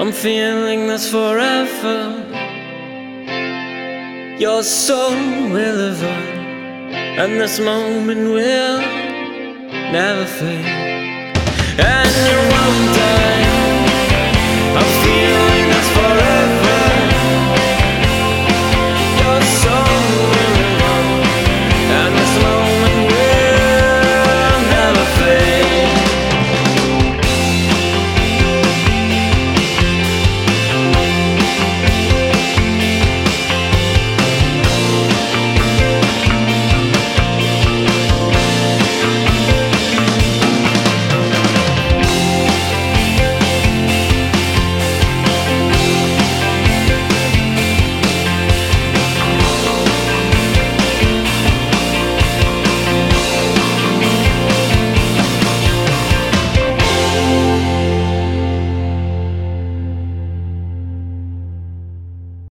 I'm feeling this forever. Your soul will live on, and this moment will never fade. And you won't die.